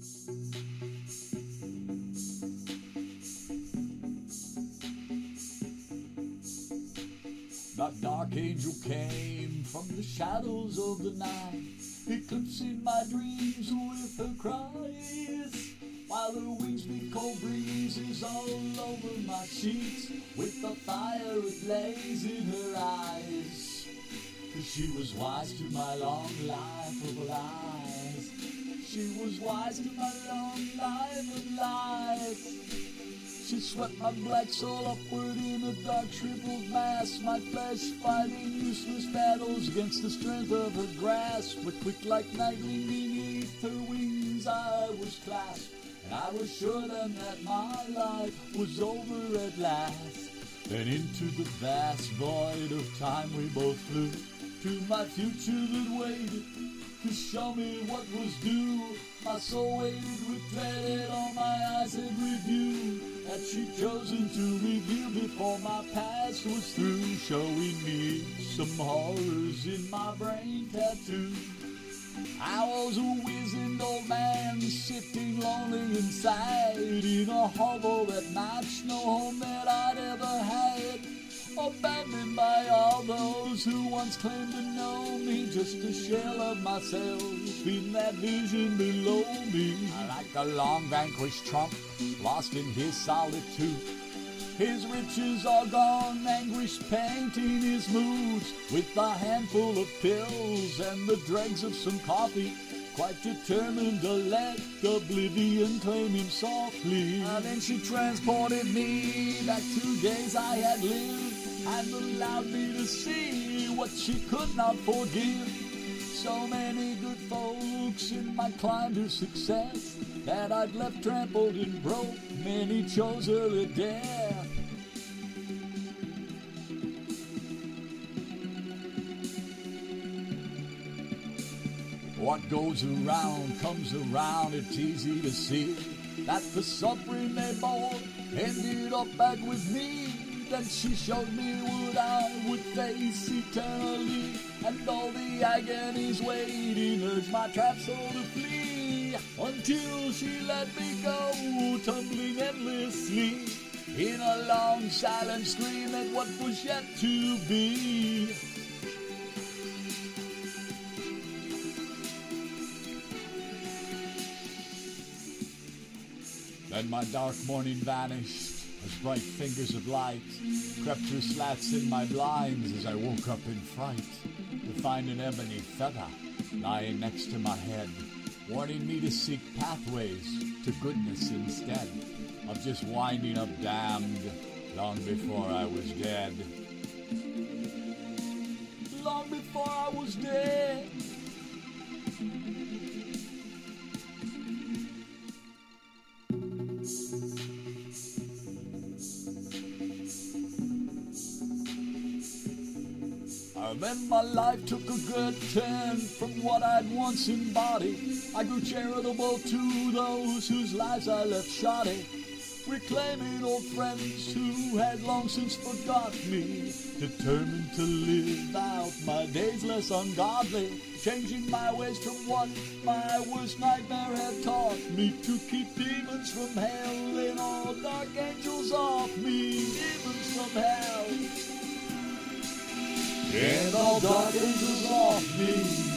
The dark angel came from the shadows of the night, eclipsing my dreams with her cries. While her wings beat cold breezes all over my sheets, with the fire ablaze in her eyes. She was wise to my long life of lies. She was wise to my long life of lies. She swept my black soul upward in a dark shriveled mass, my flesh fighting useless battles against the strength of her grasp. But quick like lightning beneath her wings I was clasped, and I was sure then that my life was over at last. Then into the vast void of time we both flew, to my future that waited to show me what was due. My soul waited with dread, and all my eyes had reviewed. that she chosen to reveal before my past was through, showing me some horrors in my brain tattoo. I was a wizened old man sitting lonely inside in a hovel that matched no home that I'd ever had. Abandoned by all those who once claimed to know me, just a shell of myself in that vision below me. Like a long vanquished trump, lost in his solitude. His riches are gone, anguish painting his moods with a handful of pills and the dregs of some coffee. Quite determined to let oblivion claim him softly. And then she transported me back to days I had lived and allowed me to see what she could not forgive. So many good folks in my climb to success that I'd left trampled and broke. Many chose early death. What goes around comes around, it's easy to see that the suffering they bore ended up back with me. Then she showed me what I would face eternally, and all the agonies waiting urged my trap soul to flee. Until she let me go, tumbling endlessly in a long silent scream at what was yet to be. Then my dark morning vanished as bright fingers of light crept through slats in my blinds as I woke up in fright to find an ebony feather lying next to my head, warning me to seek pathways to goodness instead of just winding up damned long before I was dead. Long before I was dead. Then my life took a good turn from what I'd once embodied. I grew charitable to those whose lives I left shoddy, reclaiming old friends who had long since forgot me, determined to live out my days less ungodly, changing my ways from what my worst nightmare had taught me. To keep demons from hell and all dark angels off me, demons from hell. All dark angels off me.